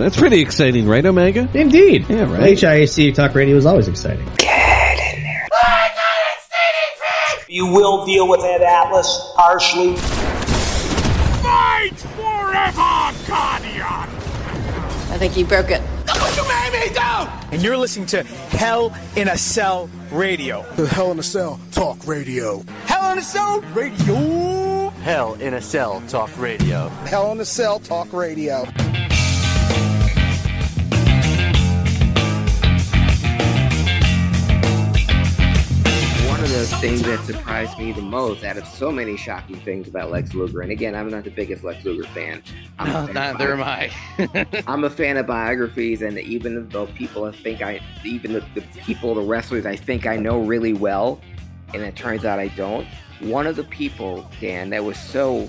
That's pretty exciting, right, Omega? Indeed. Yeah, right. HIAC Talk Radio is always exciting. Get in there. You will deal with that Atlas harshly. Fight forever, Guardian! I think you broke it. Look what you made me do! And you're listening to Hell in a Cell Radio. The Hell in a Cell Talk Radio. Hell in a Cell Radio! Hell in a Cell Talk Radio. Hell in a Cell Talk Radio. One of the things that surprised me the most out of so many shocking things about Lex Luger, and again, I'm not the biggest Lex Luger fan. I'm No, fan neither am I. I'm a fan of biographies, and even though people I think I, even the, the people, the wrestlers I think I know really well, and it turns out I don't. One of the people, Dan, that was so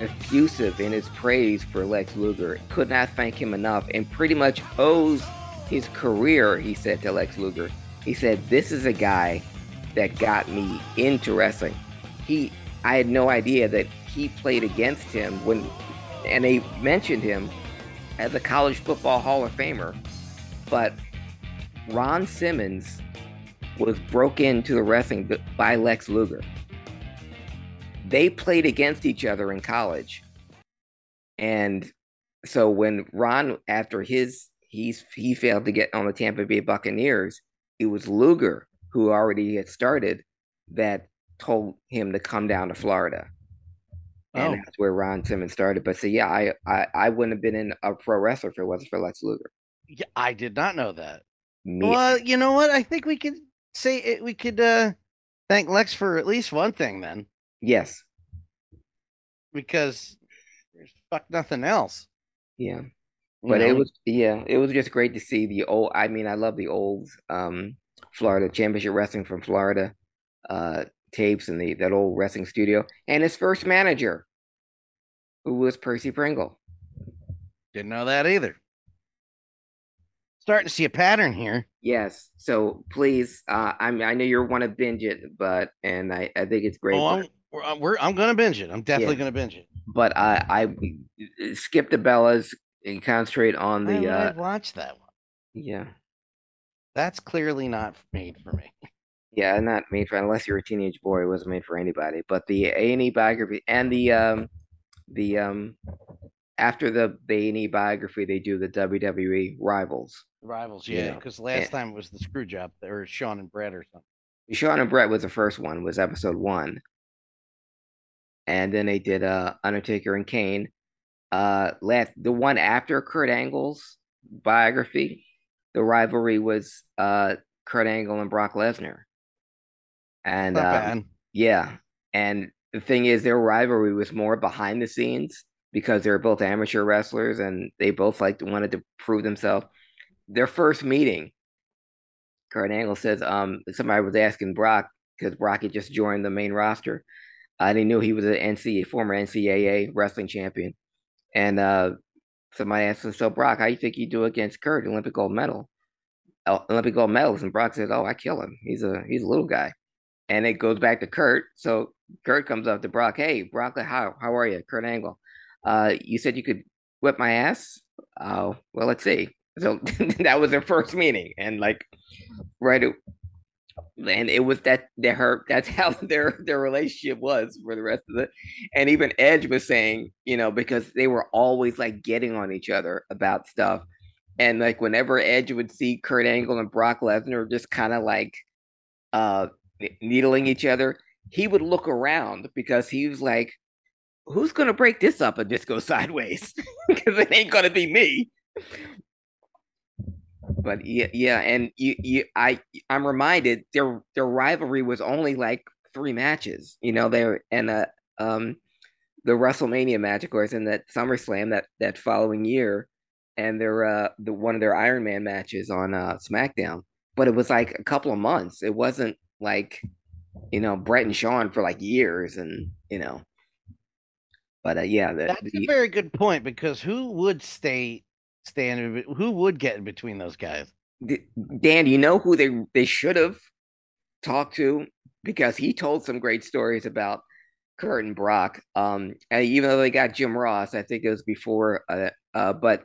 effusive in his praise for Lex Luger, could not thank him enough, and pretty much owes his career, he said to Lex Luger. He said, This is a guy that got me into wrestling. He, I had no idea that he played against him when, and they mentioned him as a college football Hall of Famer, but Ron Simmons was broke into the wrestling by Lex Luger. They played against each other in college, and so when Ron, after his he's he failed to get on the Tampa Bay Buccaneers, it was Luger who already had started that told him to come down to Florida. And Oh. that's where Ron Simmons started. But so yeah, I, I I wouldn't have been in a pro wrestler if it wasn't for Lex Luger. Yeah, I did not know that. Me, Well, you know what? I think we could say it, we could uh thank Lex for at least one thing then, yes, because there's fuck nothing else. yeah. you But it was yeah, it was just great to see the old. I mean, I love the old um Florida Championship Wrestling from Florida uh tapes and the that old wrestling studio and his first manager, who was Percy Pringle. didn't know that either. Starting to see a pattern here. Yes. So please, uh, I mean, I know you're want to binge it, but and I, I think it's great. Oh, I'm, we're, I'm- we're, I'm gonna binge it. I'm definitely Yeah. gonna binge it. but I I skip the Bellas and concentrate on the I uh watch that one? yeah That's clearly not made for me. yeah not made for unless you're a teenage boy. It wasn't made for anybody. But the A and E biography and the um the um after the A and E biography, they do the WWE rivals. Rivals, You yeah, know, because last and- time it was the screw job or Shawn and Bret or something. Shawn and Bret was the first one, was episode one. And then they did uh Undertaker and Kane. Uh last the one after Kurt Angle's biography, the rivalry was uh Kurt Angle and Brock Lesnar. And uh, yeah. And the thing is their rivalry was more behind the scenes because they were both amateur wrestlers and they both like wanted to prove themselves. Their first meeting, Kurt Angle says, um, somebody was asking Brock because Brock had just joined the main roster. Uh, they knew he was an NCAA former NCAA wrestling champion, and uh, somebody asked him, "So Brock, how you think you do against Kurt, Olympic gold medal, uh, Olympic gold medalist?" And Brock says, "Oh, I kill him. He's a he's a little guy." And it goes back to Kurt. So Kurt comes up to Brock, "Hey, Brock, how how are you, Kurt Angle? Uh, you said you could whip my ass. Oh, well, let's see." So that was their first meeting, and like right and it was that their her that's how their their relationship was for the rest of it and even edge was saying you know because they were always like getting on each other about stuff. And like whenever edge would see kurt angle and brock lesnar just kind of like uh needling each other he would look around because he was like who's gonna break this up and just go sideways? Because it ain't gonna be me but yeah, yeah, and you, you, I, I'm reminded their their rivalry was only like three matches. You know, they were and uh, um, the WrestleMania match, of course, and that SummerSlam that that following year, and their uh, the one of their Iron Man matches on uh SmackDown. But it was like a couple of months. It wasn't like, you know, Bret and Shawn for like years, and you know. But uh, yeah, the, That's a very good point because who would stay stand who would get in between those guys? Dan, you know who they they should have talked to because he told some great stories about Kurt and Brock. Um, and even though they got Jim Ross, I think it was before. Uh, uh, but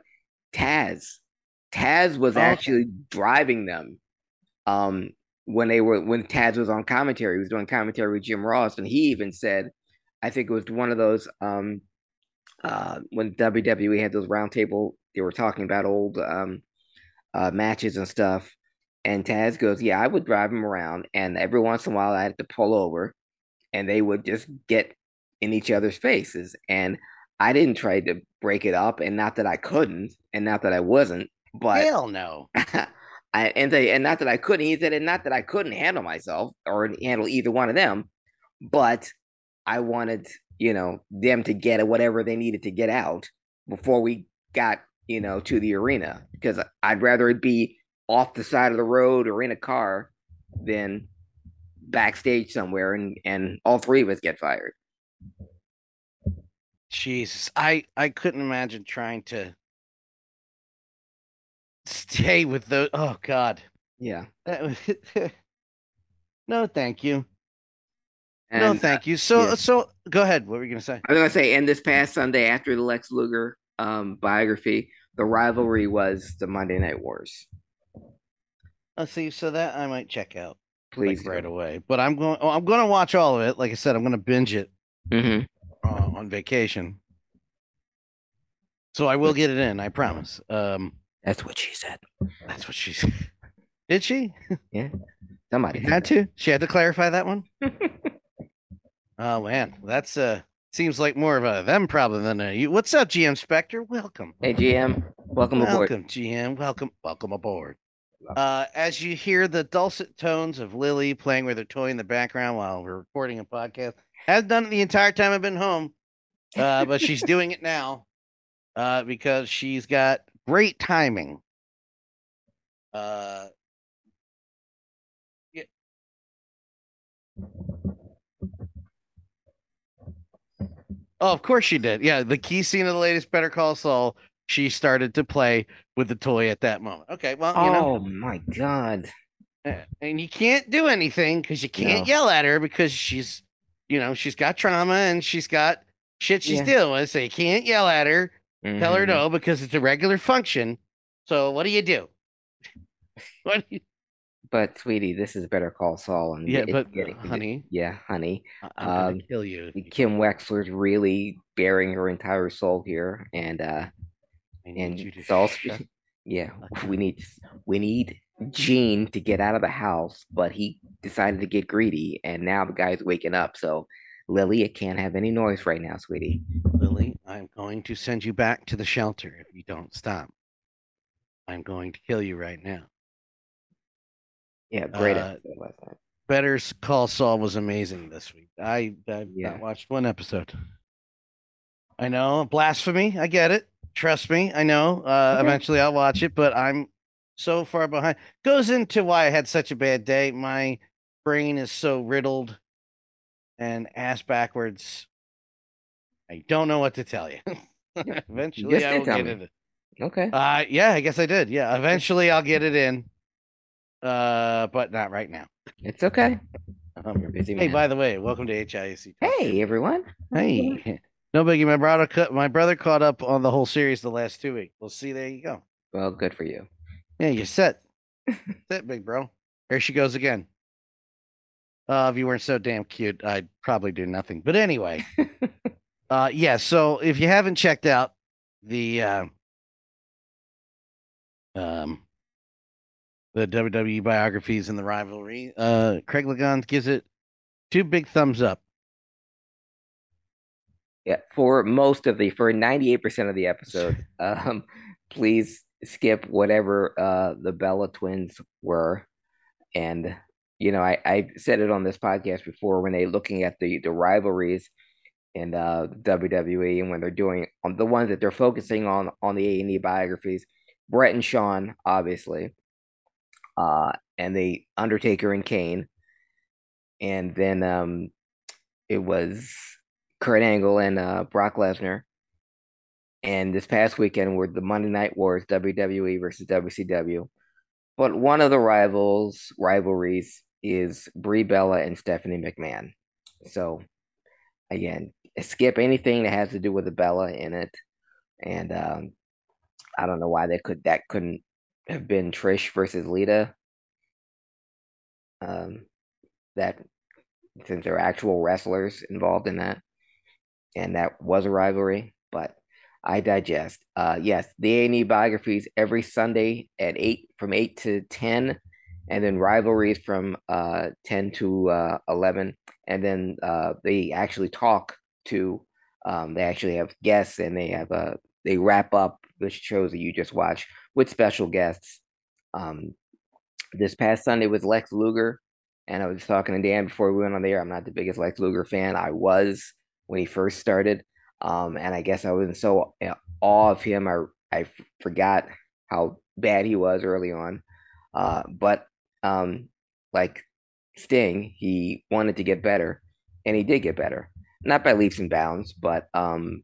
Taz. Taz was Okay. actually driving them. Um, when they were when Taz was on commentary, he was doing commentary with Jim Ross, and he even said, I think it was one of those um, uh, when WWE had those roundtable, they were talking about old um, uh, matches and stuff. And Taz goes, Yeah, I would drive him around, and every once in a while I had to pull over, and they would just get in each other's faces. And I didn't try to break it up, and not that I couldn't, and not that I wasn't, but Hell no. I and they and not that I couldn't. He said, and not that I couldn't handle myself or handle either one of them, but I wanted, you know, them to get whatever they needed to get out before we got, you know, to the arena because I'd rather it be off the side of the road or in a car than backstage somewhere and and all three of us get fired. Jesus, I I couldn't imagine trying to stay with those. Oh God, Yeah. that was no, thank you. No, And, uh, thank you. So yeah. so go ahead. What were you gonna say? I was gonna say, and this past Sunday after the Lex Luger um biography, the rivalry was the Monday Night Wars. I see, so that I might check out Please like, right away. But I'm going. Oh, I'm going to watch all of it. Like I said, I'm going to binge it hmm uh, on vacation. So I will get it in. I promise. Um, That's what she said. that's what she said. Did she? Yeah. Somebody had to. She had to clarify that one. oh man, that's uh seems like more of a them problem than a you. What's up, GM Spectre? Welcome. Hey GM, welcome aboard. Welcome, GM. Welcome, welcome aboard. Uh, as you hear the dulcet tones of Lily playing with her toy in the background while we're recording a podcast, has done it the entire time I've been home, uh, but she's doing it now uh, because she's got great timing. Uh, yeah. Oh, of course she did. Yeah, the key scene of the latest Better Call Saul. She started to play with the toy at that moment. Okay, well, you know, Oh my god. and you can't do anything because you can't No. yell at her because she's, you know, she's got trauma and she's got shit she's Yeah. dealing with. So you can't yell at her, tell her Mhm. no because it's a regular function. So what do you do? What? Do you, But sweetie, this is Better Call Saul, and yeah, but getting- honey, yeah, honey. I- I'm gonna Um, kill you. Kim Wexler's really bearing her entire soul here, and uh, and you to it's shut yeah. Okay. We need we need Gene to get out of the house, but he decided to get greedy, and now the guy's waking up. So Lily, it can't have any noise right now, sweetie. Lily, I'm going to send you back to the shelter if you don't stop. I'm going to kill you right now. Yeah, great Uh, episode last night. Better Call Saul was amazing this week. I I've Yeah. not watched one episode. I know blasphemy. I get it. Trust me. I know. Uh, Okay. Eventually, I'll watch it, but I'm so far behind. Goes into why I had such a bad day. My brain is so riddled and ass backwards. I don't know what to tell you. eventually, I will get me. it. Okay. Uh, yeah, I guess I did. Yeah, eventually I'll get it in. Uh, but not right now. It's okay. Um, You're busy Hey, man. by the way, welcome to HIAC. Hey, everyone. Hey, no biggie. My brother, ca- my brother caught up on the whole series the last two weeks. We'll see. There you go. Well, good for you. Yeah, you're set. set, big bro. Here she goes again. Uh, if you weren't so damn cute, I'd probably do nothing. But anyway, uh, yeah. So if you haven't checked out the uh, um the WWE biographies and the rivalry, uh, Craig Legond gives it two big thumbs up. Yeah, for most of the for 98% of the episode, um, please skip whatever uh the Bella twins were. And you know, I, I said it on this podcast before when they looking at the the rivalries in uh WWE and when they're doing on the ones that they're focusing on on the A and E biographies, Bret and Shawn, obviously. Uh and the Undertaker and Kane. And then um it was Kurt Angle and uh, Brock Lesnar. And this past weekend were the Monday Night Wars, WWE versus WCW. But one of the rivals rivalries is Brie Bella and Stephanie McMahon. So again, skip anything that has to do with the Bella in it. And um, I don't know why they could that couldn't have been Trish versus Lita. Um, that since there are actual wrestlers involved in that, and that was a rivalry. But I digest. Uh, yes, the A and E biographies every Sunday at eight from eight to ten, and then rivalries from uh ten to uh eleven, and then uh they actually talk to um they actually have guests and they have uh they wrap up the shows that you just watched with special guests. Um, this past Sunday was Lex Luger, and I was talking to Dan before we went on the air. I'm not the biggest Lex Luger fan. I was when he first started, um, and I guess I was in so in awe of him. I I forgot how bad he was early on, uh, but um, like Sting, he wanted to get better, and he did get better. Not by leaps and bounds, but um,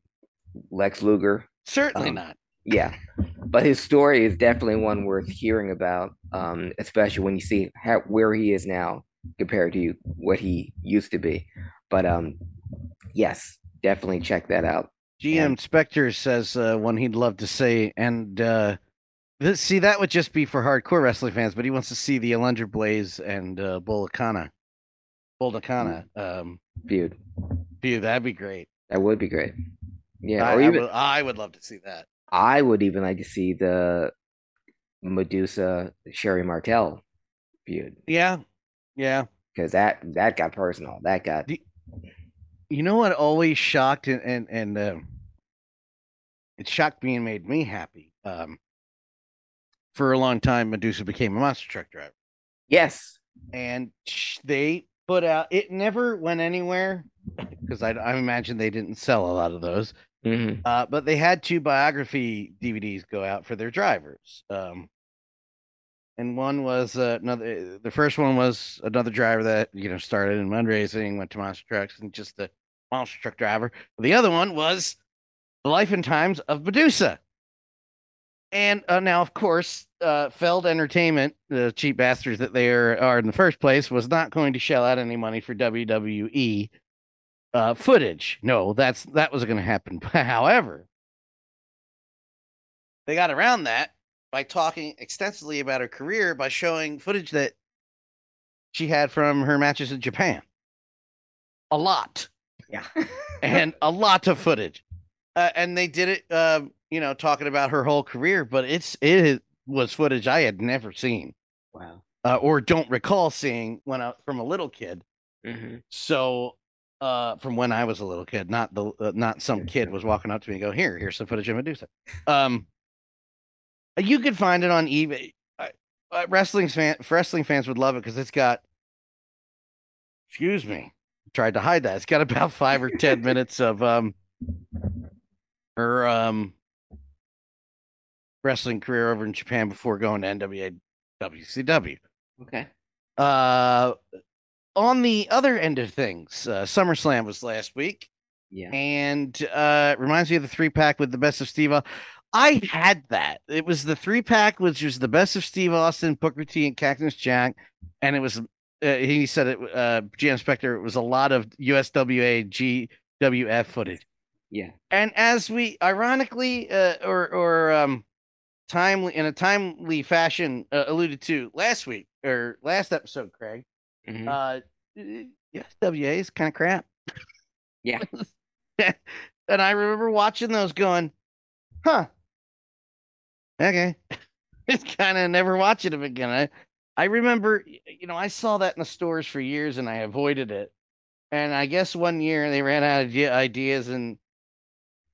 Lex Luger Certainly Um, not. Yeah, but his story is definitely one worth hearing about, um, especially when you see how, where he is now compared to what he used to be. But um, yes, definitely check that out. GM And- Spectre says uh, one he'd love to say, and uh, this, see that would just be for hardcore wrestling fans, but he wants to see the Alundra Blaze and uh, Bull Nakano, Bolakana um, Feud feud. That'd be great. that would be great. Yeah, I even would, I would love to see that. I would even like to see the Medusa Sherri Martel feud Yeah, yeah. because that that got personal. That got You know what always shocked and and and uh, it shocked me and made me happy. Um, for a long time, Medusa became a monster truck driver. yes, and they put out it never went anywhere because I, I imagine they didn't sell a lot of those hmm uh, but they had two biography dvds go out for their drivers um, and one was uh, another the first one was another driver that you know started in mud racing went to monster trucks and just a monster truck driver. The other one was the life and times of medusa. And uh, now, of course, uh, Feld Entertainment, the cheap bastards that they are, are in the first place, was not going to shell out any money for WWE uh, footage. No, that's that was going to happen. However, they got around that by talking extensively about her career by showing footage that she had from her matches in Japan. A lot yeah, and a lot of footage. Uh, and they did it, uh, you know, talking about her whole career, but it's it was footage I had never seen wow. uh, or don't recall seeing when I from a little kid. hmm So, uh, from when I was a little kid, not the uh, not some kid was walking up to me and go, "Here, here's some footage of Medusa." Um, you could find it on eBay. Uh, uh, wrestling fan wrestling fans would love it because it's got. Excuse me, tried to hide that. It's got about five or ten minutes of um, her um, wrestling career over in Japan before going to NWA WCW. Okay. Uh, on the other end of things, uh, SummerSlam was last week, Yeah. and uh, reminds me of the three pack with the best of Steve. I had that. It was the three pack, which was the best of Steve Austin, Booker T, and Cactus Jack, and it was. Uh, he said it. Uh, GM Spectre. It was a lot of USWA GWF footage. Yeah. And as we ironically uh, or or um timely in a timely fashion uh, alluded to last week or last episode, Craig, Mhm. uh USWA is kind of crap. Yeah. and I remember watching those going, huh. Okay. Just kind of never watching them again. I I remember you know, I saw that in the stores for years and I avoided it. And I guess one year they ran out of ideas and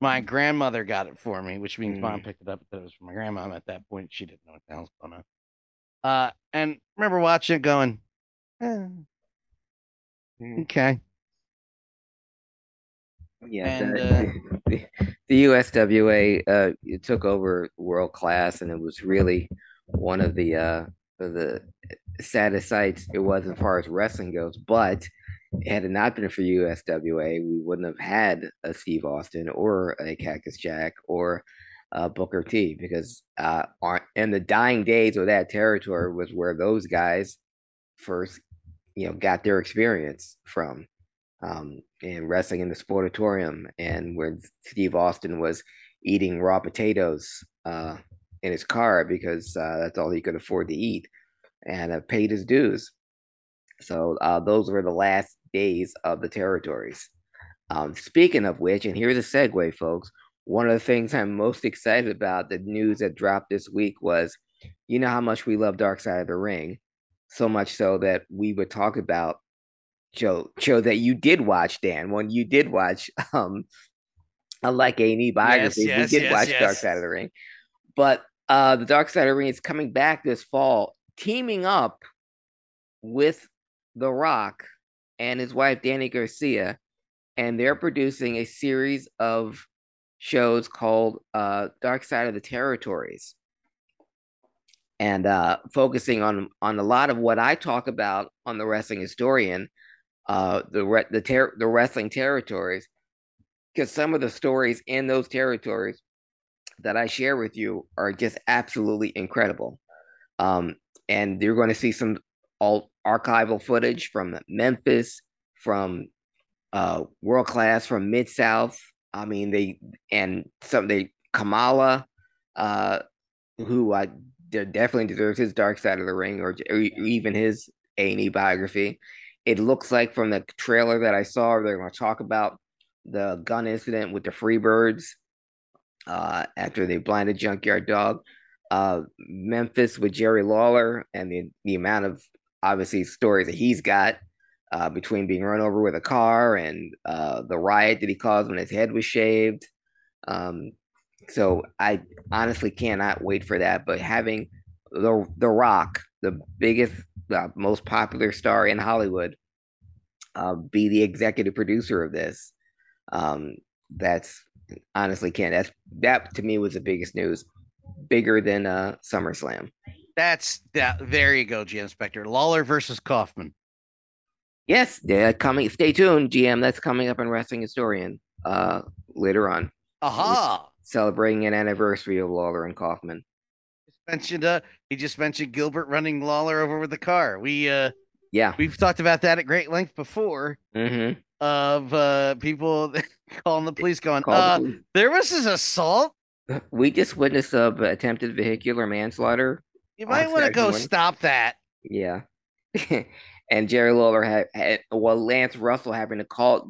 my grandmother got it for me, which means mom Mm. picked it up, but it was from my grandmom at that point. She didn't know what the hell was going on. Uh, and remember watching it going, eh. Okay. Yeah, And, the, the, the USWA uh, it took over world class, and it was really one of the uh, of the saddest sights it was as far as wrestling goes. But had it not been for USWA, we wouldn't have had a Steve Austin or a Cactus Jack or uh, Booker T because uh, on, in the dying days of that territory was where those guys first, you know, got their experience from um, and wrestling in the sportatorium, and where Steve Austin was eating raw potatoes uh, in his car because uh, that's all he could afford to eat, and uh, paid his dues. So uh, those were the last days of the territories. Um, speaking of which, and here's a segue, folks. One of the things I'm most excited about, the news that dropped this week was, you know how much we love Dark Side of the Ring, so much so that we would talk about show show that you did watch, Dan. When you did watch, um, unlike A and E biography, Yes, yes, we did yes, watch. Dark Side of the Ring, but uh, the Dark Side of the Ring is coming back this fall, teaming up with The Rock and his wife Dany Garcia, and they're producing a series of shows called uh, Dark Side of the Territories, and uh, focusing on on a lot of what I talk about on the Wrestling Historian, uh, the re- the ter- the wrestling territories, because some of the stories in those territories that I share with you are just absolutely incredible. Um, and you're going to see some alt archival footage from Memphis, from uh, world class from Mid South. I mean, they and some they Kamala, uh, who I definitely deserves his Dark Side of the Ring, or, or even his A and E biography. It looks like from the trailer that I saw, they're going to talk about the gun incident with the Freebirds uh, after they blinded Junkyard Dog. Uh, Memphis with Jerry Lawler and the the amount of obviously stories that he's got uh, between being run over with a car and uh, the riot that he caused when his head was shaved. Um, so I honestly cannot wait for that. But having the the Rock, the biggest, uh, most popular star in Hollywood, uh, be the executive producer of this, um, that's honestly can't. That's that to me was the biggest news, bigger than uh SummerSlam. That's that. There you go, GM Spectre. Lawler versus Kaufman. Yes, yeah, coming. Stay tuned, GM. That's coming up in Wrestling Historian uh later on, Aha! Celebrating an anniversary of Lawler and Kaufman. Just mentioned uh he just mentioned Gilbert running Lawler over with the car. We uh Yeah. we've talked about that at great length before Mm-hmm. of uh people calling the police going, uh there was this assault. we just witnessed a attempted vehicular manslaughter. You might want to go morning. stop that. Yeah. and Jerry Lawler had, had well, Lance Russell having to call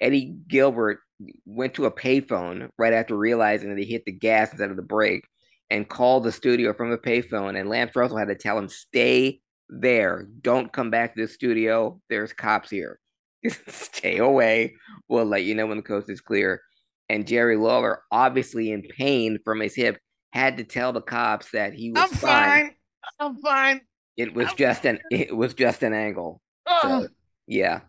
Eddie Gilbert went to a payphone right after realizing that he hit the gas instead of the brake and called the studio from the payphone. And Lance Russell had to tell him, stay there. Don't come back to the studio. There's cops here. stay away. We'll let you know when the coast is clear. And Jerry Lawler, obviously in pain from his hip, had to tell the cops that he was I'm fine. I'm fine. it was just an it was just an angle. Oh. So yeah.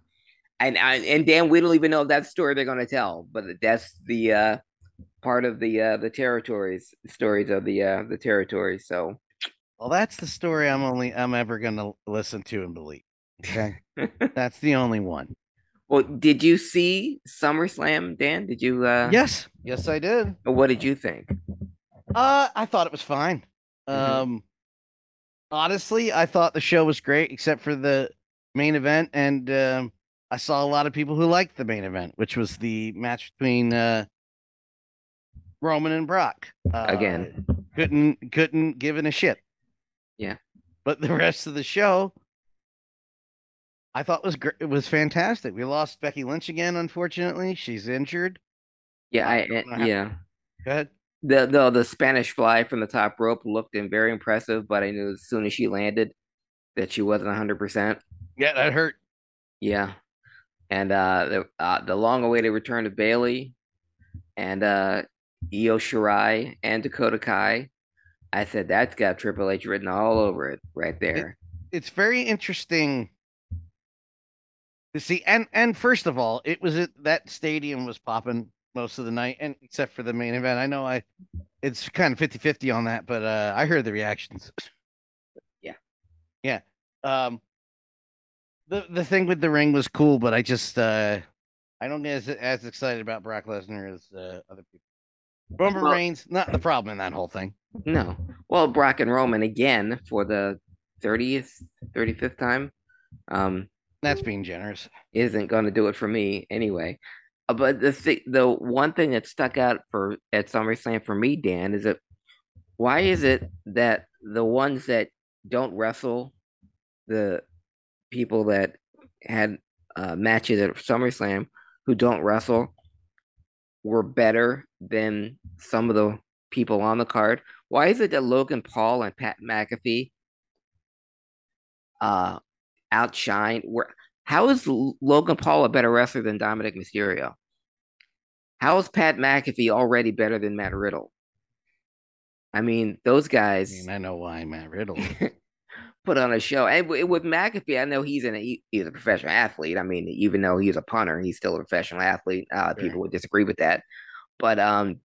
And I, and Dan, we don't even know if that's the story they're gonna tell, but that's the uh part of the uh the territories stories of the uh the territories. So Well, that's the story I'm only I'm ever gonna listen to and believe. Okay. that's the only one. well did you see SummerSlam, Dan? Did you uh Yes. Yes, I did. what did you think? Uh I thought it was fine. Mhm. Um honestly, I thought the show was great except for the main event and um I saw a lot of people who liked the main event, which was the match between uh Roman and Brock. Uh, Again. couldn't couldn't give it a shit. Yeah. But the rest of the show I thought was great. It was fantastic. We lost Becky Lynch again, unfortunately. She's injured. Yeah, I, how- yeah. Go ahead. The, the the Spanish fly from the top rope looked very impressive, but I knew as soon as she landed that she wasn't hundred percent. Yeah, that hurt. Yeah, and uh, the uh, the long-awaited return of Bayley and uh, Io Shirai and Dakota Kai. I said that's got Triple H written all over it right there. it's very interesting to see and and first of all it was it that stadium was popping most of the night and except for the main event i know i it's kind of 50 50 on that but uh i heard the reactions Yeah. yeah um the the thing with the ring was cool but i just uh i don't get as, as excited about brock lesnar as uh, other people roman Well- reigns not the problem in that whole thing No, well, Brock and Roman again for the thirtieth, thirty fifth time. Um, that's being generous isn't going to do it for me anyway. Uh, but the thing, the one thing that stuck out for at SummerSlam for me, Dan, is that why is it that the ones that don't wrestle, the people that had uh, matches at SummerSlam who don't wrestle, were better than some of the people on the card? Why is it that Logan Paul and Pat McAfee uh outshine? Where how is Logan Paul a better wrestler than Dominik Mysterio? How is Pat McAfee already better than Matt Riddle? I mean, those guys. I mean, I know why Matt Riddle put on a show, and with McAfee, I know he's an he's a professional athlete. I mean, even though he's a punter, he's still a professional athlete. Uh, right. People would disagree with that, but um,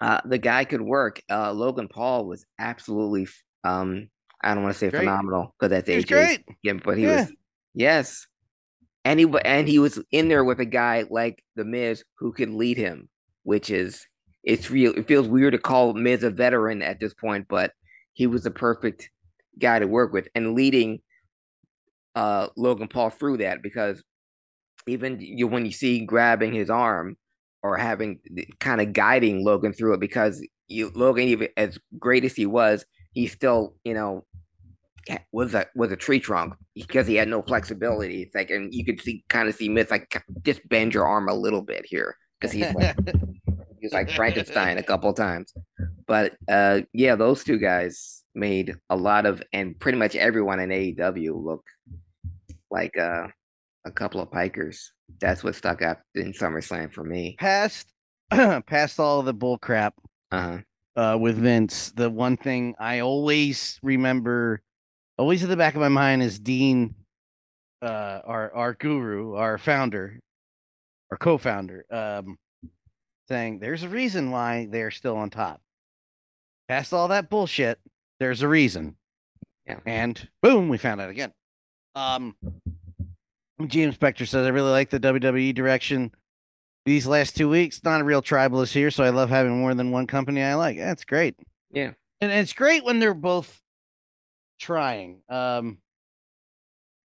uh, the guy could work. Uh, Logan Paul was absolutely um, I don't want to say great. phenomenal because that's AJ. Great. Yeah, but he yeah. was yes and he and he was in there with a guy like the Miz who could lead him, which is it's real. It feels weird to call Miz a veteran at this point, but he was the perfect guy to work with and leading uh, Logan Paul through that because even you when you see grabbing his arm or having kind of guiding Logan through it because you, Logan even as great as he was, he still you know was a was a tree trunk because he had no flexibility. It's like, and you could see kind of see Miz like just bend your arm a little bit here because he's like he's like Frankenstein a couple times. But uh, yeah, those two guys made a lot of and pretty much everyone in AEW look like uh, a couple of pikers. That's what stuck up in SummerSlam for me. Past past all the bull crap. Uh-huh. Uh, with Vince, the one thing I always remember always at the back of my mind is Dean, uh, our our guru, our founder, our co-founder, um, saying there's a reason why they're still on top. Past all that bullshit, there's a reason. Yeah. And boom, we found out again. Um, James Spector says I really like the WWE direction these last two weeks. Not a real tribalist here, so I love having more than one company I like. That's great. Yeah. And it's great when they're both trying. Um,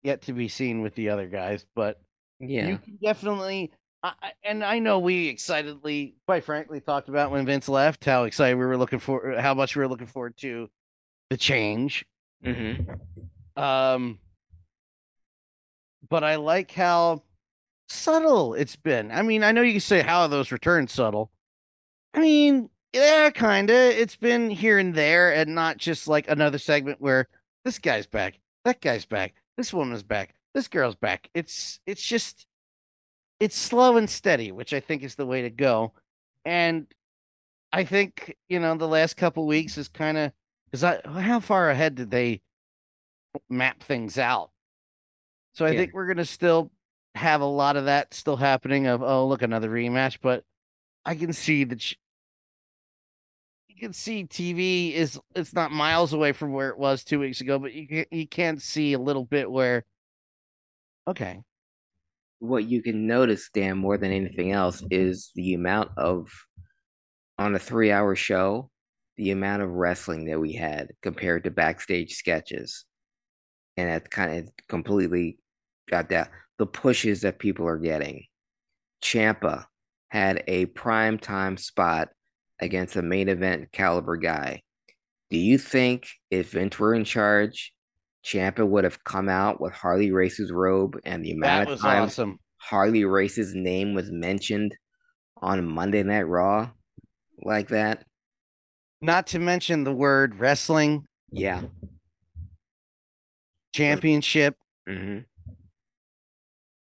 yet to be seen with the other guys, but yeah, you can definitely. I, and I know we excitedly, quite frankly, talked about when Vince left how excited we were looking for, how much we were looking forward to the change. Mm-hmm. Um, but I like how subtle it's been. I mean, I know you can say how are those returns subtle. I mean, yeah, kinda. It's been here and there, and not just like another segment where this guy's back, that guy's back, this woman's back, this girl's back. It's it's just it's slow and steady, which I think is the way to go. And I think you know the last couple weeks is kind of because I how far ahead did they map things out? So I yeah. think we're gonna still have a lot of that still happening. Of oh look another rematch, but I can see that you can see TV is it's not miles away from where it was two weeks ago, but you can you can see a little bit where okay. What you can notice, Dan, more than anything else, is the amount of on a three hour show, the amount of wrestling that we had compared to backstage sketches. And that kind of completely got that the pushes that people are getting. Ciampa had a prime time spot against a main event caliber guy. Do you think if Vince were in charge, Ciampa would have come out with Harley Race's robe and the amount of times awesome. Harley Race's name was mentioned on Monday Night Raw like that? Not to mention the word wrestling. Yeah. Championship. Mm-hmm.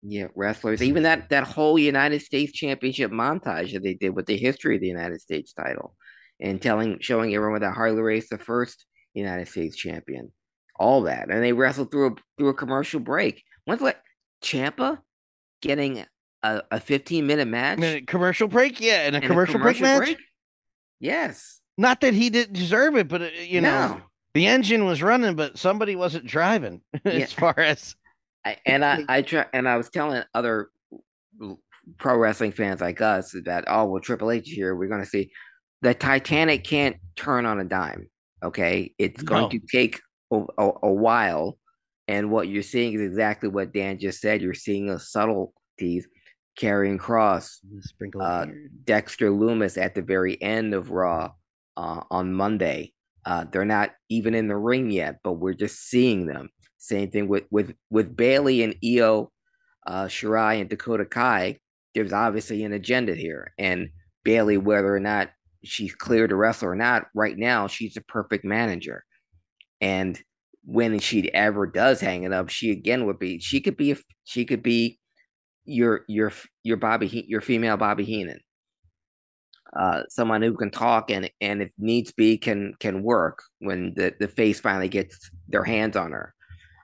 Yeah, wrestlers. Even that that whole United States Championship montage that they did with the history of the United States title, and telling showing everyone that Harley Race the first United States champion, all that, and they wrestled through a through a commercial break. When's like Ciampa getting a, a fifteen minute match? A commercial break, yeah, and a, commercial, a commercial, break match. Break? Yes. Not that he didn't deserve it, but uh, you know, no. the engine was running, but somebody wasn't driving. as far as and I, I try, and I was telling other pro wrestling fans like us that oh well Triple H here we're going to see the Titanic can't turn on a dime. Okay, it's going no. to take a, a, a, while, and what you're seeing is exactly what Dan just said. You're seeing a subtleties. Karrion Kross, Sprinkle uh. Dexter Lumis at the very end of Raw uh, on Monday. Uh, they're not even in the ring yet, but we're just seeing them. Same thing with with with Bayley and Io uh, Shirai and Dakota Kai. There's obviously an agenda here, and Bayley, whether or not she's clear to wrestle or not, right now she's a perfect manager. And when she ever does hang it up, she again would be she could be she could be your your your Bobby your female Bobby Heenan uh, someone who can talk and and if needs be can can work when the the face finally gets their hands on her.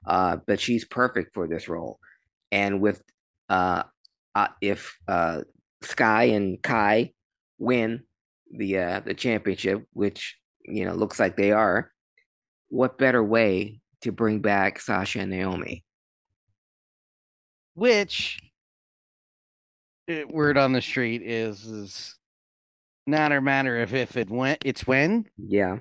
Uh, but she's perfect for this role. And with uh, uh if uh Sky and Kai win the the championship, which you know looks like they are, what better way to bring back Sasha and Naomi? Which word on the street is is not a matter of if it went it's when. Yeah.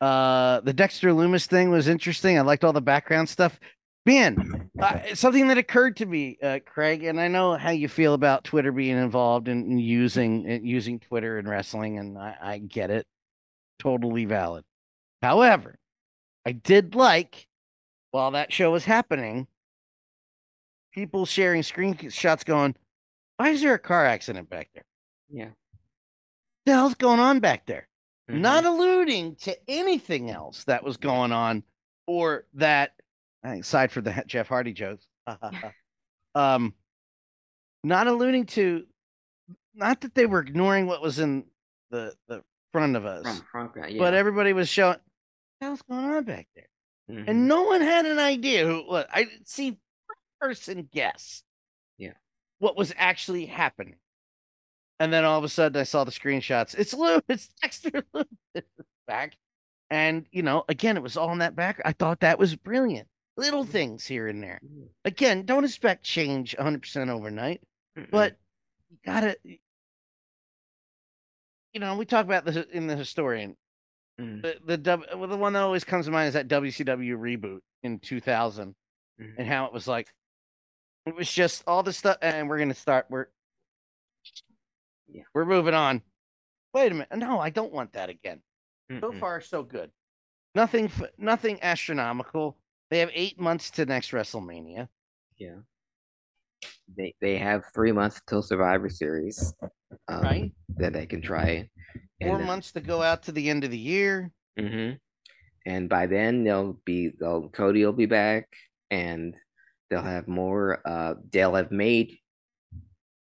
uh the dexter lumis thing was interesting. I liked all the background stuff. Man uh, something that occurred to me uh craig and i know how you feel about twitter being involved in, in using using twitter and wrestling and I, I get it. Totally valid. However i did like while that show was happening people sharing screenshots going why is there a car accident back there? Yeah. The hell's going on back there? Mhm. Not alluding to anything else that was going on, or that aside for the Jeff Hardy jokes, um, not alluding to, not that they were ignoring what was in the the front of us, front ground, but everybody was showing what the hell's going on back there, Mhm. and no one had an idea who. What I see one person guess, Yeah. what was actually happening. And then all of a sudden, I saw the screenshots. It's Lou. It's Dexter Lewis back. And you know, again, it was all in that back. I thought that was brilliant. Little things here and there. Again, don't expect change 100% overnight, Mm-mm. but you gotta. You know, we talk about this in the historian. Mm. The the W- well, the one that always comes to mind is that WCW reboot in 2000, Mhm. and how it was like, it was just all the stuff, and we're gonna start. We're Yeah. we're moving on. Wait a minute. No, I don't want that again. So Mm-mm. far, so good. Nothing, f- nothing astronomical. They have eight months to next WrestleMania. Yeah. They they have three months till Survivor Series, um, Right. That they can try. Four months to go out to the end of the year. hmm And by then they'll be they'll Cody will be back, and they'll have more. Uh, they'll have made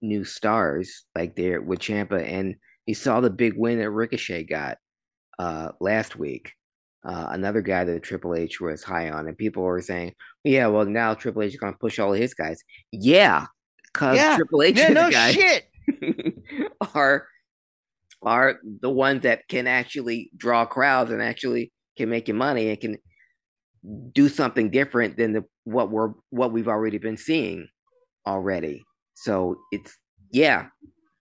new stars like they're with Ciampa, and you saw the big win that Ricochet got uh last week. Uh, another guy that Triple H was high on, and people were saying, "Yeah, well now Triple H is going to push all his guys." Yeah, because Yeah. Triple H Yeah, no the guy shit. are are the ones that can actually draw crowds and actually can make you money and can do something different than the what we're what we've already been seeing already. So it's yeah,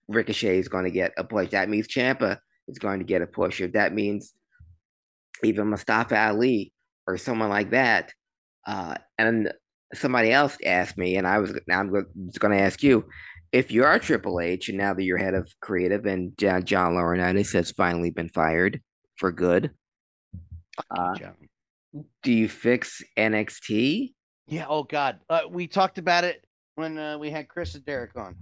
Ricochet is going to get a push. That means Ciampa is going to get a push. If that means even Mustafa Ali or someone like that, uh, and somebody else asked me, and I was now I'm going to ask you if you are Triple H, and now that you're head of creative, and John, John Laurinaitis has finally been fired for good, uh, do you fix NXT? Yeah. Oh God. Uh, we talked about it when uh, we had Chris and Derek on.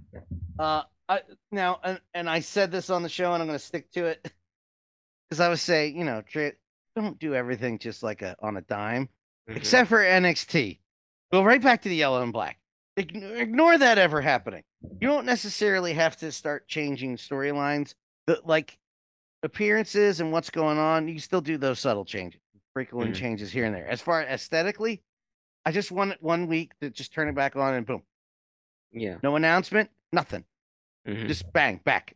Uh, I, now, and, and I said this on the show, and I'm going to stick to it because I was saying, you know, don't do everything just like a on a dime, except for NXT. Go right back to the yellow and black. Ign- Ignore that ever happening. You don't necessarily have to start changing storylines, but like appearances and what's going on. You can still do those subtle changes, in Mhm. changes here and there. As far as aesthetically, I just want it one week to just turn it back on and boom. Yeah. No announcement, nothing. Mhm. Just bang, back.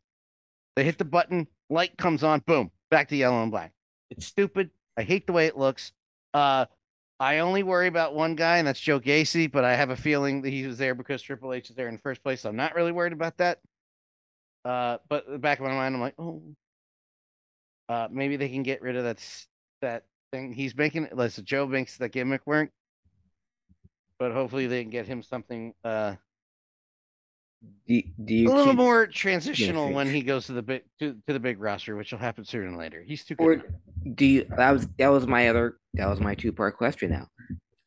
They hit the button, light comes on, boom, back to yellow and black. It's stupid. I hate the way it looks. Uh, I only worry about one guy, and that's Joe Gacy, but I have a feeling that he was there because Triple H is there in the first place. So I'm not really worried about that. Uh, but in the back of my mind, I'm like, oh, uh, maybe they can get rid of that that thing he's making. Listen, Joe makes the gimmick work, but hopefully they can get him something uh Do, do you a little keep, more transitional Yes, when he goes to the big to, to the big roster, which will happen sooner than later. He's too or good. do you? That was that was my other that was my two part question now.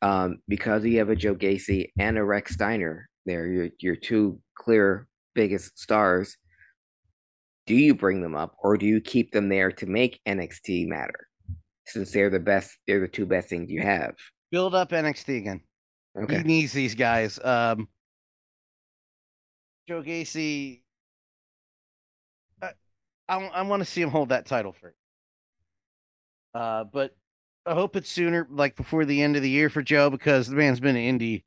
Um, because you have a Joe Gacy and a Rex Steiner, there your your two clear biggest stars. Do you bring them up, or do you keep them there to make NXT matter? Since they're the best, they're the two best things you have. Build up NXT again. Okay. He needs these guys. Um, Joe Gacy. I I, I want to see him hold that title for. Uh, but I hope it's sooner, like before the end of the year for Joe, because the man's been an indie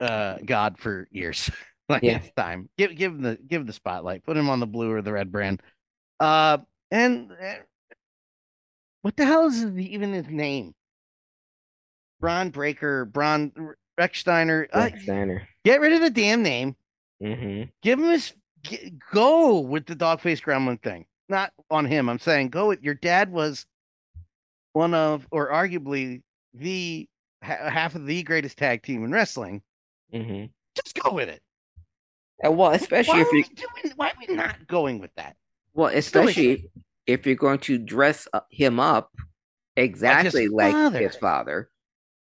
uh god for years. like Yeah. it's time. Give give him the give him the spotlight. Put him on the blue or the red brand. Uh, and uh, what the hell is even his name? Bron Breakker, Braun Recksteiner. Uh, Steiner. get rid of the damn name. Hmm Give him his g- go with the dog face gremlin thing. Not on him. I'm saying go with your dad was one of, or arguably the ha- half of the greatest tag team in wrestling. Mm-hmm. Just go with it. Uh, well, especially Why if are you we doing? Why are we not going with that? well, especially if you're going to dress him up exactly like father. his father,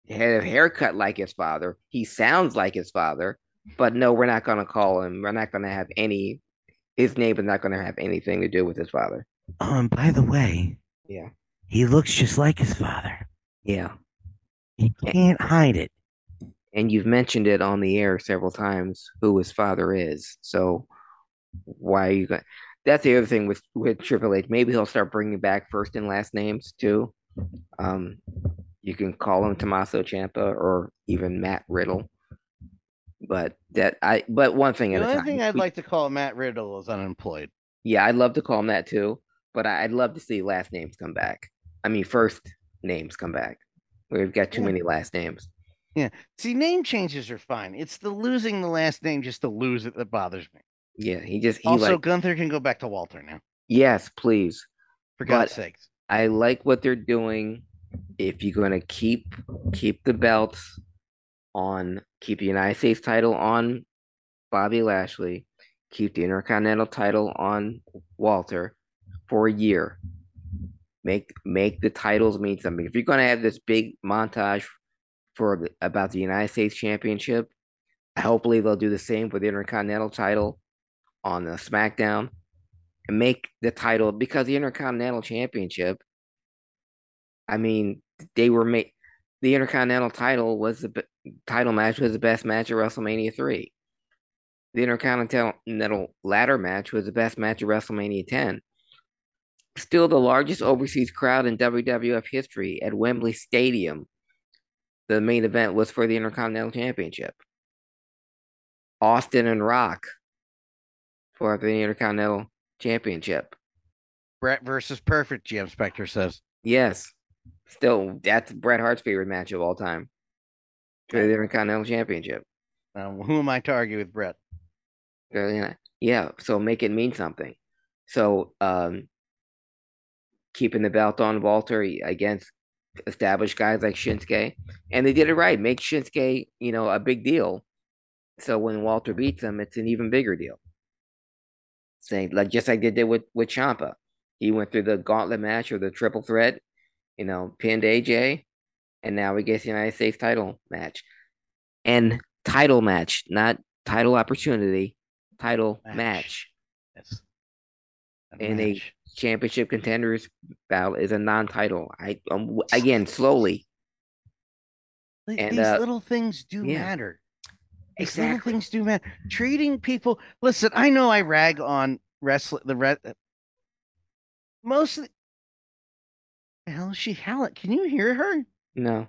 have a haircut like his father, he sounds like his father, but no, we're not going to call him. We're not going to have any. His name is not going to have anything to do with his father. Um, by the way, Yeah, he looks just like his father. yeah. He can't hide it. And you've mentioned it on the air several times who his father is. So why are you going? That's the other thing with with Triple H. Maybe he'll start bringing back first and last names too. Um, you can call him Tommaso Ciampa or even Matt Riddle. But that I but one thing The at a time. only thing I'd like to call Matt Riddle is unemployed. yeah, I'd love to call him that too. But I- I'd love to see last names come back. I mean, first names come back. We've got too Yeah. many last names. Yeah. See, name changes are fine. It's the losing the last name just to lose it that bothers me. Yeah, he just he also, like Gunther can go back to Walter now. yes, please. For But- God's sakes. I like what they're doing. If you're going to keep keep the belts on, keep the United States title on Bobby Lashley, keep the Intercontinental title on Walter for a year. Make make the titles mean something. If you're going to have this big montage for about the United States Championship, hopefully they'll do the same for the Intercontinental title on the SmackDown and make the title because the Intercontinental Championship. I mean, they were made. The Intercontinental title was the title match was the best match at WrestleMania three. The Intercontinental ladder match was the best match at WrestleMania ten. Still the largest overseas crowd in WWF history at Wembley Stadium. The main event was for the Intercontinental Championship. Austin and Rock for the Intercontinental Championship. Bret versus Perfect, GM Spectre says. Yes. Still, that's Bret Hart's favorite match of all time. For the Intercontinental Championship. Um, who am I to argue with Bret? Uh, Yeah, yeah, so make it mean something. So, um, keeping the belt on Walter against established guys like Shinsuke, and they did it right. Make Shinsuke, you know, a big deal. So when Walter beats him, it's an even bigger deal. Saying like just like they did with with Ciampa, he went through the gauntlet match or the triple threat, you know, pinned AJ, and now we get the United States title match, and title match, not title opportunity, title Match. match. Yes. That And a championship contenders battle is a non-title. I um, again slowly. And, These uh, little things do yeah. matter. These Exactly. little things do matter. Treating people. Listen, I know I rag on wrestling. The re- most. Of the, the hell is she howling? Can you hear her? No.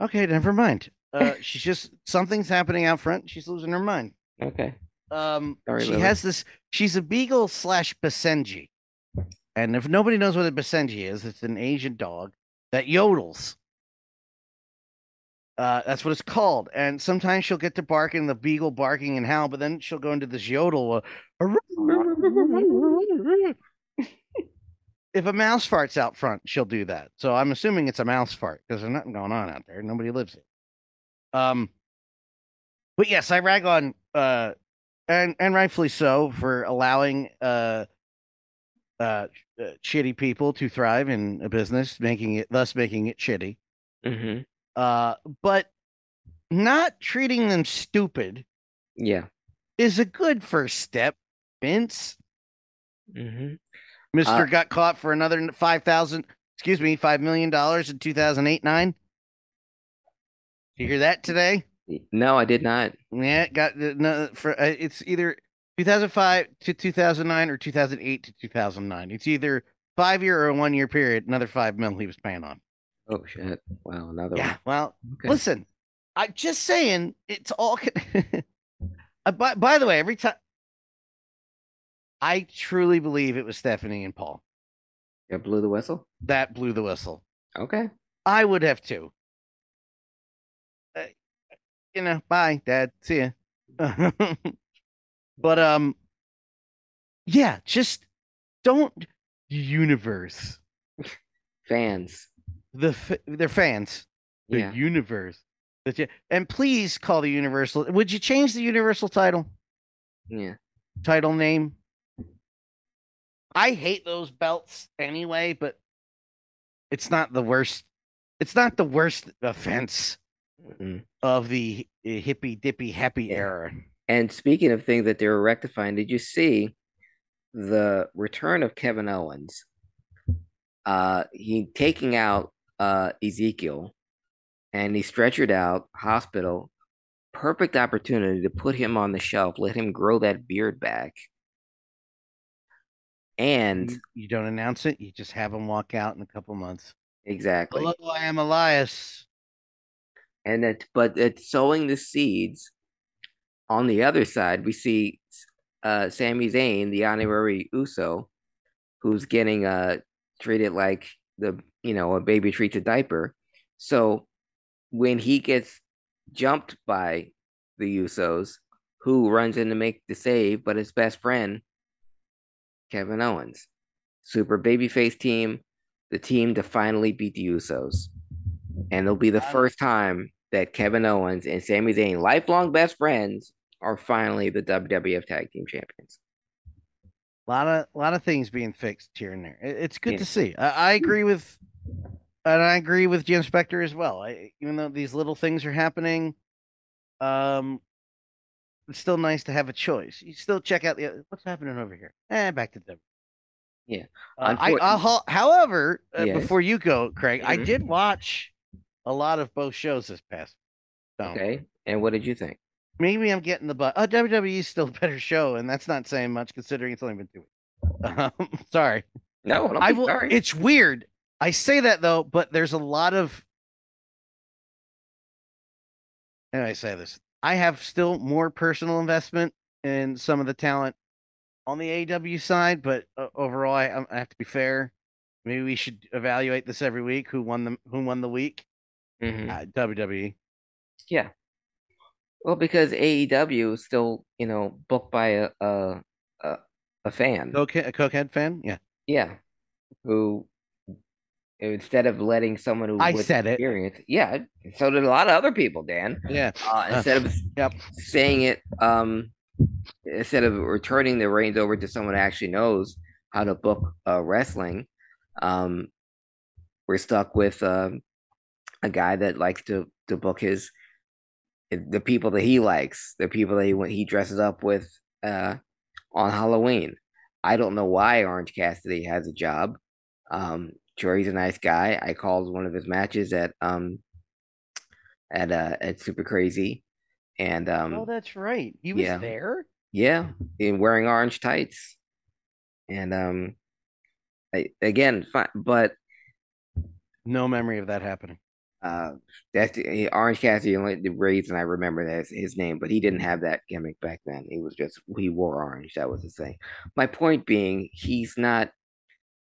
Okay, never mind. Uh, she's just something's happening out front. She's losing her mind. Okay. Um, Sorry, she Lily. has this. She's a beagle slash basenji, and if nobody knows what a basenji is, it's an Asian dog that yodels. Uh, that's what it's called. And sometimes she'll get to barking, the beagle barking and howl, but then she'll go into this yodel. Uh, if a mouse farts out front, she'll do that. So I'm assuming it's a mouse fart because there's nothing going on out there. Nobody lives here. Um, but yes, I rag on uh and and rightfully so for allowing uh uh uh, shitty people to thrive in a business, making it thus making it shitty. hmm Uh, but not treating them stupid Yeah. is a good first step. Vince, hmm Mister Uh, got caught for another five thousand, excuse me, five million dollars in two thousand eight nine. You hear that today? No, I did not. Yeah, got the- no for uh, it's either 2005 to 2009 or 2008 to 2009. It's either five year or a one year period. Another five mil he was paying on. Oh shit! Wow, another Yeah, well. Okay. listen, I'm just saying it's all. con- uh, by by the way, every time I truly believe it was Stephanie and Paul Yeah, blew the whistle. that blew the whistle. Okay. I would have too. Uh, you know, bye, Dad. See ya. but um, yeah, just don't universe Fans. the f- their fans the Yeah. universe. That And please call the universal. Would you change the universal title Yeah. title name? I hate those belts anyway, but it's not the worst. It's not the worst offense Mhm. of the hippy dippy happy Yeah. era. And speaking of things that they were rectifying, did you see the return of Kevin Owens? Uh, he taking out uh Ezekiel, and he stretchered out hospital. Perfect opportunity to put him on the shelf, let him grow that beard back. And You, you don't announce it. You just have them walk out in a couple months. exactly. Hello, I am Elias. and that but it's sowing the seeds on the other side we see uh Sami Zayn the honorary Uso who's getting uh treated like the you know a baby treats a diaper so when he gets jumped by the Usos who runs in to make the save but his best friend Kevin Owens super babyface team the team to finally beat the Usos and it'll be the first time that Kevin Owens and Sami Zayn, lifelong best friends, are finally the WWF Tag Team Champions. A lot of a lot of things being fixed here and there. It's good Yeah. to see. I, I agree with, and I agree with Jim Spector as well. I, even though these little things are happening, um, it's still nice to have a choice. You still check out the what's happening over here. Eh, back to them. Yeah. Uh, I, I'll, ho- however, uh, Yes. before you go, Craig, I Mhm. did watch a lot of both shows this past. So Okay. And what did you think? maybe I'm getting the butt. Oh, WWE is still a better show, and that's not saying much considering it's only been two weeks. Um, sorry. No, I will. sorry. It's weird. I say that though, but there's a lot of. How do I say this? I have still more personal investment in some of the talent on the AW side, but uh, overall, I, I have to be fair. Maybe we should evaluate this every week. Who won the Who won the week? Mhm. Uh, WWE. Yeah. Well, because AEW is still, you know, booked by a a a, a fan. A Cokehead fan? Yeah. Yeah. Who instead of letting someone who I said it. experience, yeah, so did a lot of other people, Dan. Yeah. Uh, instead of Yep. saying it, um, instead of returning the reins over to someone who actually knows how to book uh, wrestling, um, we're stuck with um, a guy that likes to to book his the people that he likes, the people that he he dresses up with uh, on Halloween. I don't know why Orange Cassidy has a job. Um, he's a nice guy. I called one of his matches at um at uh at Super Crazy, and um Oh, that's right. He was yeah. there. yeah, in wearing orange tights, and um, I, again, but No memory of that happening. uh, that's the, Orange Cassidy. Only the reason I remember that is his name, but he didn't have that gimmick back then. He was just he wore orange. That was his thing. My point being, he's not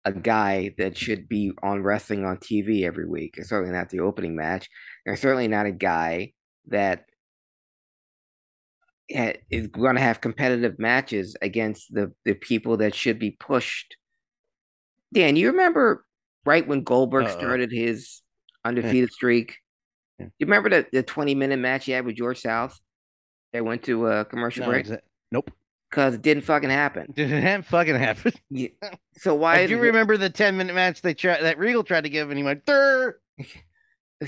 a guy that should be on wrestling on TV every week. And certainly not the opening match. And certainly not a guy that is going to have competitive matches against the the people that should be pushed. Dan, you remember right when Goldberg Uh-oh. started his eh. undefeated streak? Yeah. You remember the, the 20 minute match he had with George South? They went to a commercial No, break. Nope. Because it didn't fucking happen. Didn't fucking happen. Yeah. So why? I do remember the 10 minute match they tried that Regal tried to give and he went, Durr!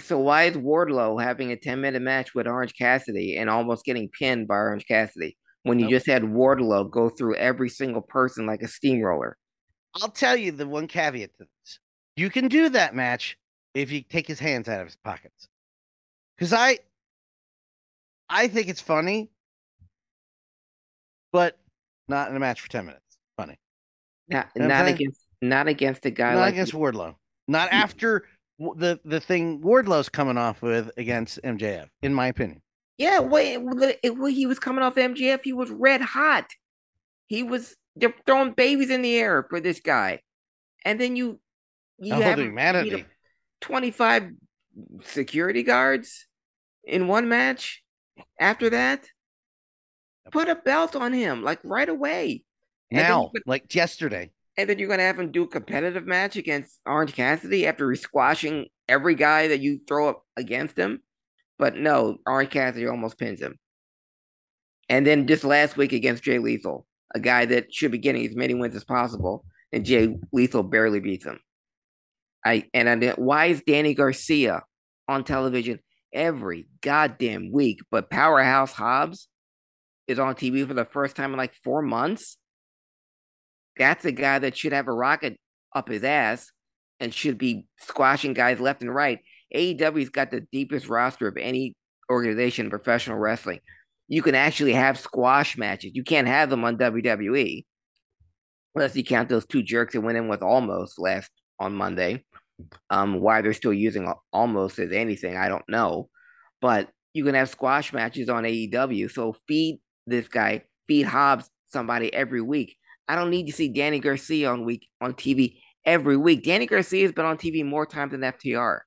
So why is Wardlow having a 10 minute match with Orange Cassidy and almost getting pinned by Orange Cassidy when you Nope. just had Wardlow go through every single person like a steamroller? I'll tell you the one caveat to this. You can do that match if you take his hands out of his pockets. Because I I think it's funny, but not in a match for 10 minutes. Funny. Not You know not against not against a guy not like against Wardlow. Not mm. after the the thing Wardlow's coming off with against MJF, in my opinion. Yeah, when he was coming off MJF, he was red hot. He was they're throwing babies in the air for this guy, and then you you oh, How have old are you mad at me? twenty five security guards in one match. After that, put a belt on him like right away. And Now, could- like yesterday. and then you're gonna have him do a competitive match against Orange Cassidy after squashing every guy that you throw up against him. But no, Orange Cassidy almost pins him. And then just last week against Jay Lethal, a guy that should be getting as many wins as possible, and Jay Lethal barely beats him. I and I why is Danny Garcia on television every goddamn week, but Powerhouse Hobbs is on TV for the first time in like four months? That's a guy that should have a rocket up his ass and should be squashing guys left and right. AEW's got the deepest roster of any organization in professional wrestling. You can actually have squash matches. You can't have them on WWE unless you count those two jerks that went in with Omos last on Monday. Um, why they're still using Omos as anything, I don't know. But you can have squash matches on AEW. So feed this guy, feed Hobbs somebody every week. I don't need to see Danny Garcia on week on TV every week. Danny Garcia has been on TV more times than FTR,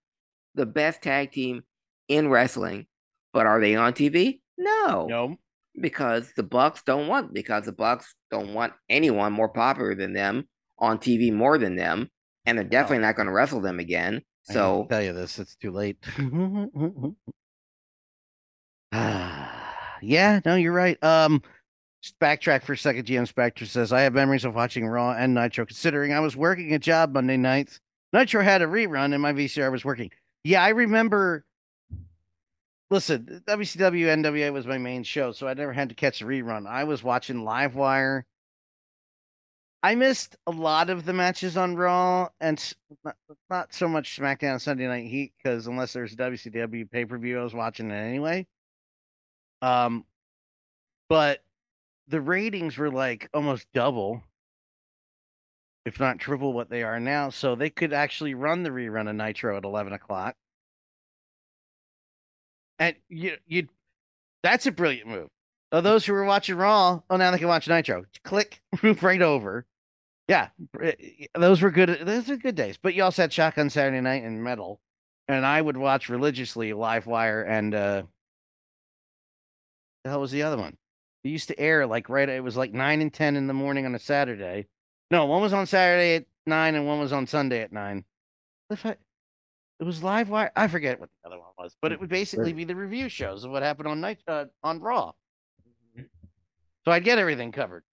the best tag team in wrestling. But are they on TV? No, No. because the Bucks don't want because the Bucks don't want anyone more popular than them on TV more than them, and they're definitely not going to wrestle them again. I So tell you this, it's too late. yeah, no, you're right. Um, backtrack for a second. GM Spectre says I have memories of watching Raw and Nitro. Considering I was working a job Monday nights, Nitro had a rerun, and my VCR was working. Yeah, I remember. Listen, WCW NWA was my main show, so I never had to catch a rerun. I was watching Livewire. I missed a lot of the matches on Raw and not, not so much SmackDown Sunday Night Heat because unless there's a WCW pay per view, I was watching it anyway. Um, but the ratings were like almost double, if not triple what they are now. So they could actually run the rerun of Nitro at eleven o'clock, and you you that's a brilliant move. So those who were watching Raw, oh now they can watch Nitro. Click, move right over. Yeah, eh, those were good. Those are good days. But you also had Shotgun Saturday Night and Metal, and I would watch religiously Live Wire and uh, the hell was the other one? It used to air like right. It was like nine and ten in the morning on a Saturday. No, one was on Saturday at nine, and one was on Sunday at nine. If I- It was Live Wire. I forget what the other one was, but it would basically be the review shows of what happened on night uh, on Raw. So I'd get everything covered.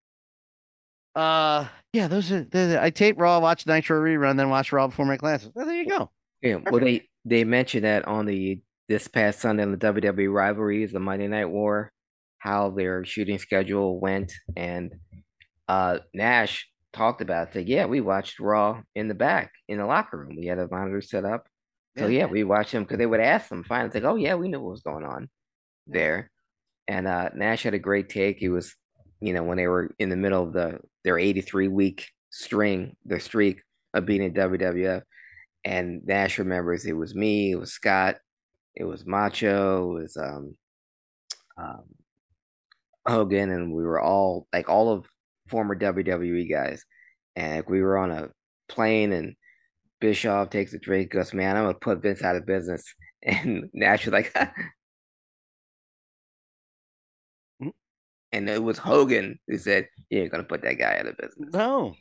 Uh, yeah, those are. The, I tape Raw, watch Nitro rerun, then watch Raw before my classes. Well, there you go. yeah, well they they mentioned that on the this past Sunday on the WWE rivalries, the Monday Night War, how their shooting schedule went, and uh Nash talked about it. Said, yeah, we watched Raw in the back in the locker room. We had a monitor set up. So Yeah. we watched them because they would ask them. Fine, it's like, oh yeah, we knew what was going on there. And uh, Nash had a great take. He was, you know, when they were in the middle of the their 83 week string, their streak of being in WWF, and Nash remembers it was me, it was Scott, it was Macho, it was um, um, Hogan, and we were all like all of former WWE guys, and like, we were on a plane and. Bischoff takes a drink, goes, Man, I'm gonna put Vince out of business. And Nash was like, and it was Hogan who said, Yeah, you're gonna put that guy out of business. No,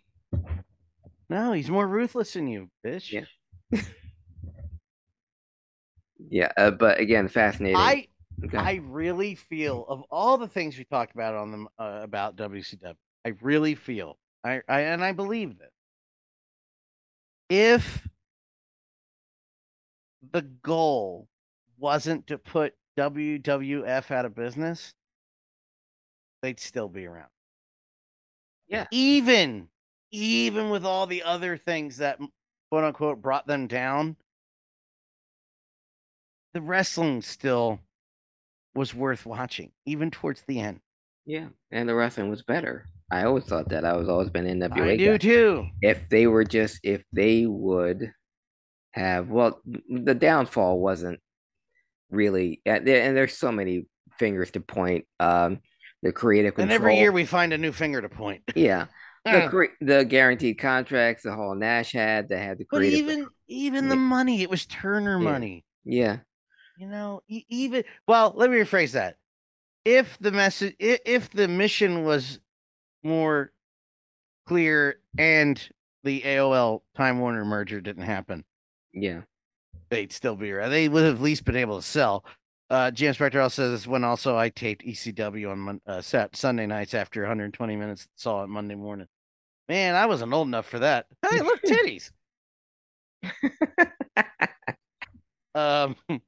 no, he's more ruthless than you, bitch. Yeah. Yeah, uh, but again, fascinating. I Okay. I really feel of all the things we talked about on them uh, about WCW, I really feel I, I and I believe this. If the goal wasn't to put WWF out of business, they'd still be around. Yeah. Even even with all the other things that quote unquote brought them down, the wrestling still was worth watching, even towards the end. Yeah, and the wrestling was better. I always thought that. I was always been NWA. I do guy. too. If they were just, if they would have, well, the downfall wasn't really, and there's so many fingers to point. Um, the creative control. And every year we find a new finger to point. yeah, the cre- the guaranteed contracts, the whole Nash had, they had the But creative. even even the money, it was Turner Yeah. money. yeah, You know, even well, let me rephrase that. If the message, if the mission was more clear and the AOL Time Warner merger didn't happen, yeah. they'd still be around. They would have at least been able to sell. Uh, James Spector also says this when also I taped ECW on uh, Sat Sunday nights after 120 minutes, saw it Monday morning. Man, I wasn't old enough for that. Hey, look, titties. um,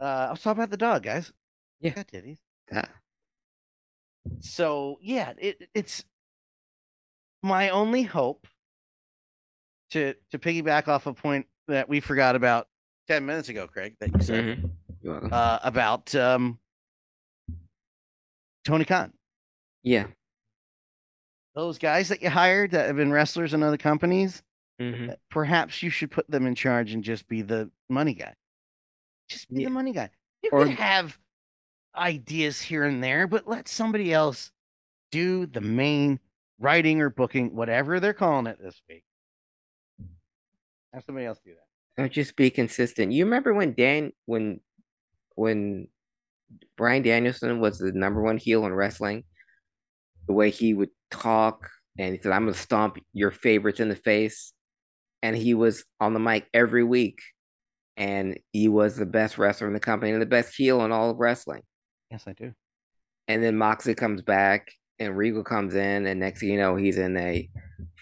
uh, I was talking about the dog, guys. Yeah. Got titties. Ah, So yeah, it it's my only hope to to piggyback off a point that we forgot about ten minutes ago, Craig, that you said mhm. Uh, about um, Tony Khan. yeah. Those guys that you hired that have been wrestlers in other companies, hmm perhaps you should put them in charge and just be the money guy. Just be Yeah. the money guy. You Or- can have ideas here and there, but let somebody else do the main writing or booking, whatever they're calling it this week. Have somebody else do that. Or just be consistent. You remember when Dan, when, when Bryan Danielson was the number one heel in wrestling, the way he would talk and he said, "I'm gonna stomp your favorites in the face," and he was on the mic every week, and he was the best wrestler in the company and the best heel in all of wrestling. Yes, I do. And then Moxley comes back, and Regal comes in, and next thing you know, he's in a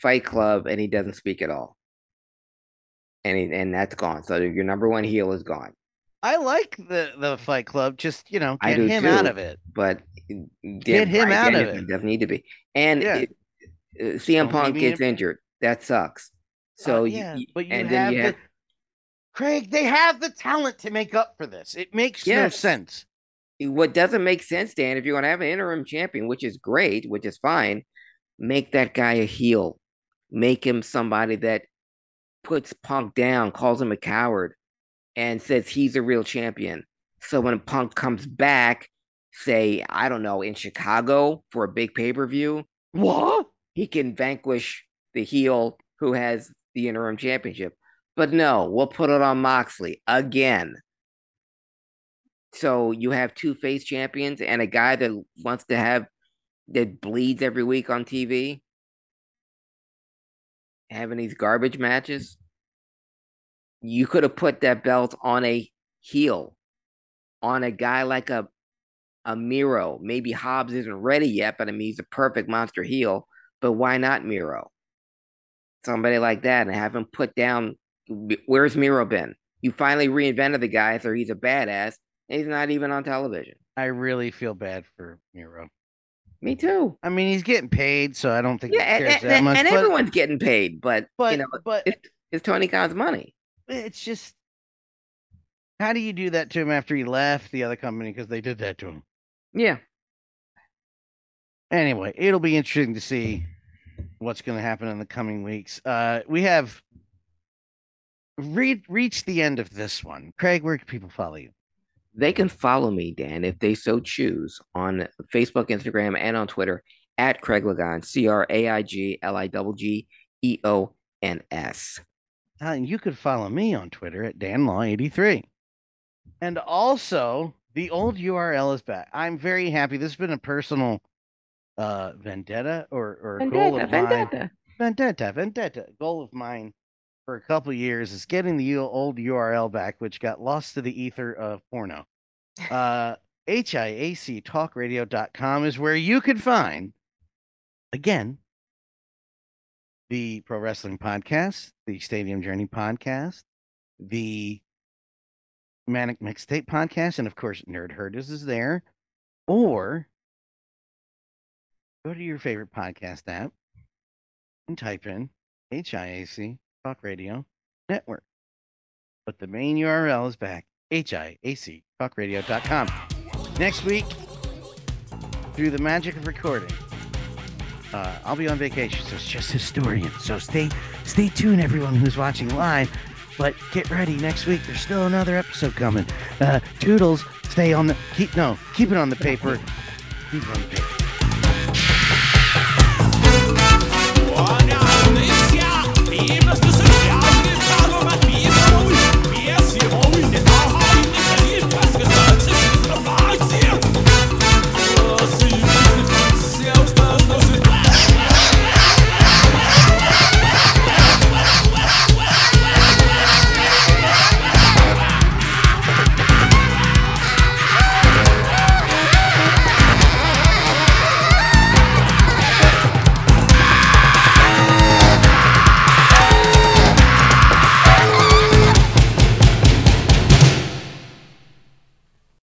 fight club, and he doesn't speak at all. And he, and that's gone. So your number one heel is gone. I like the the Fight Club. Just you know, get him out of it. but Get him out of it. Doesn't need to be. And Yeah. it, uh, CM Don't Punk gets in- injured. That sucks. So Uh, yeah, you, but you and have, then you the, have Craig. They have the talent to make up for this. It makes no sense. what doesn't make sense, Dan. If you're going to have an interim champion, which is great, which is fine, make that guy a heel. Make him somebody that puts Punk down, calls him a coward, and says he's a real champion. So when Punk comes back, say I don't know in Chicago for a big pay per view, What? he can vanquish the heel who has the interim championship. But no, we'll put it on Moxley again. So you have two face champions and a guy that wants to have that bleeds every week on TV, having these garbage matches. You could have put that belt on a heel, on a guy like a a Miro. Maybe Hobbs isn't ready yet, but I mean he's a perfect monster heel. But why not Miro? Somebody like that, and have him put down. Where's Miro been? You finally reinvented the guy, so he's a badass, and he's not even on television. I really feel bad for Miro. Me too. I mean, he's getting paid, so I don't think Yeah, he and, cares and- that much. and but, everyone's getting paid, but, but, you know, but it's, it's Tony Khan's money. it's just how do you do that to him after he left the other company because they did that to him? Yeah, Anyway, it'll be interesting to see what's going to happen in the coming weeks. Uh, we have re- reach the end of this one. Craig, where can people follow you? they can follow me, Dan, if they so choose, on Facebook, Instagram, and on Twitter at Craig Lagon, C R A I G L I G G E O N S. Uh, and you could follow me on Twitter at DanLaw83. And also, the old URL is back. I'm very happy. This has been a personal uh, vendetta or, or a goal of mine. Vendetta, vendetta. Goal of mine for a couple years is getting the old URL back, which got lost to the ether of porno. Uh, HIACtalkradio.com is where you can find, again, the Pro Wrestling Podcast, the Stadium Journey Podcast, the Manic Mixtape Podcast, and of course, Nerd Herders is there. Or go to your favorite podcast app and type in HIAC Talk Radio Network. But the main URL is back HIACtalkradio.com. Next week, through the magic of recording, uh, I'll be on vacation, so it's just historian. So stay stay tuned, everyone who's watching live. But get ready next week. There's still another episode coming. Uh, Toodles, stay on the keep no keep it on the paper. Keep it on the paper.